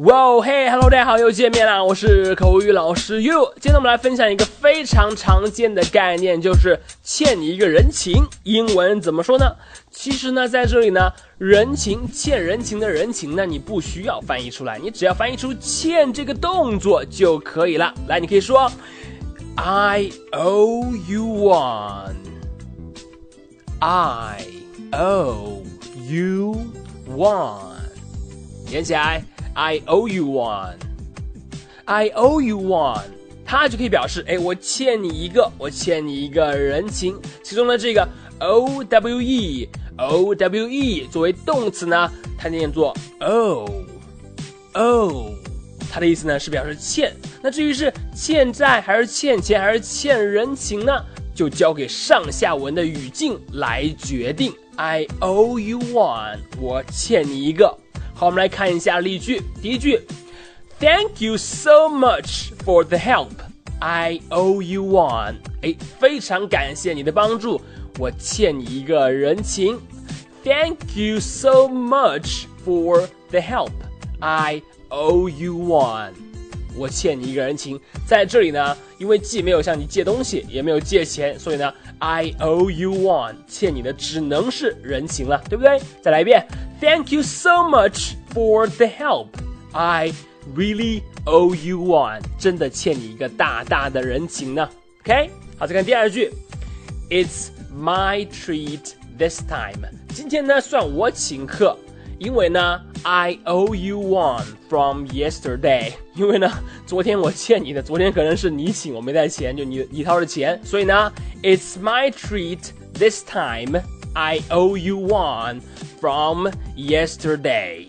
哇哦嘿，Hello，大家好，又见面啦！我是口语老师 You。今天我们来分享一个非常常见的概念，就是欠你一个人情。英文怎么说呢？其实呢，在这里呢，人情欠人情的人情呢，你不需要翻译出来，你只要翻译出欠这个动作就可以了。来，你可以说 I owe you one。I owe you one。连起来。I owe you one. I owe you one. 它就可以表示，哎，我欠你一个，我欠你一个人情。其中的这个 o w e o w e 作为动词呢，它念作 o o，它的意思呢是表示欠。那至于是欠债还是欠钱还是欠人情呢，就交给上下文的语境来决定。I owe you one，我欠你一个。好，我们来看一下例句。第一句，Thank you so much for the help. I owe you one. 哎，非常感谢你的帮助，我欠你一个人情。Thank you so much for the help. I owe you one. 我欠你一个人情。在这里呢，因为既没有向你借东西，也没有借钱，所以呢，I owe you one，欠你的只能是人情了，对不对？再来一遍。Thank you so much for the help. I really owe you one. 真的欠你一个大大的人情呢。OK，好，再看第二句。It's my treat this time. 今天呢，算我请客，因为呢，I owe you one from yesterday. 因为呢，昨天我欠你的，昨天可能是你请，我没带钱，就你你掏的钱，所以呢，It's my treat this time. I owe you one from yesterday。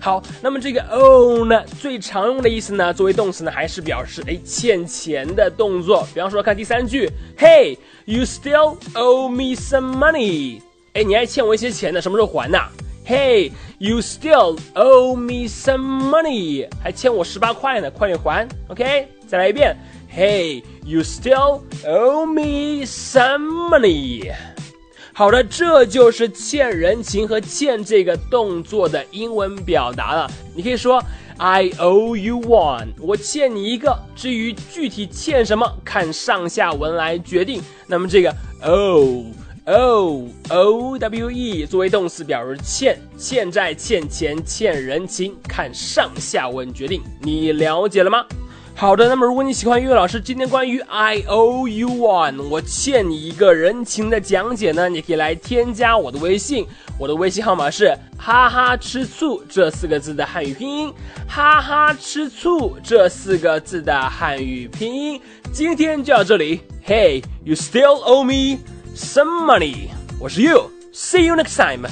好，那么这个 owe 呢，最常用的意思呢，作为动词呢，还是表示哎欠钱的动作。比方说，看第三句，Hey, you still owe me some money。哎，你还欠我一些钱呢，什么时候还呢？Hey, you still owe me some money，还欠我十八块呢，快点还。OK，再来一遍，Hey, you still owe me some money。好的，这就是欠人情和欠这个动作的英文表达了。你可以说 I owe you one，我欠你一个。至于具体欠什么，看上下文来决定。那么这个 owe owe o w e 作为动词表示欠，欠债、欠钱、欠人情，看上下文决定。你了解了吗？好的，那么如果你喜欢音乐老师今天关于 I owe you one 我欠你一个人情的讲解呢，你可以来添加我的微信，我的微信号码是哈哈吃醋这四个字的汉语拼音，哈哈吃醋这四个字的汉语拼音。今天就到这里，Hey，you still owe me some money。我是 You，see you next time。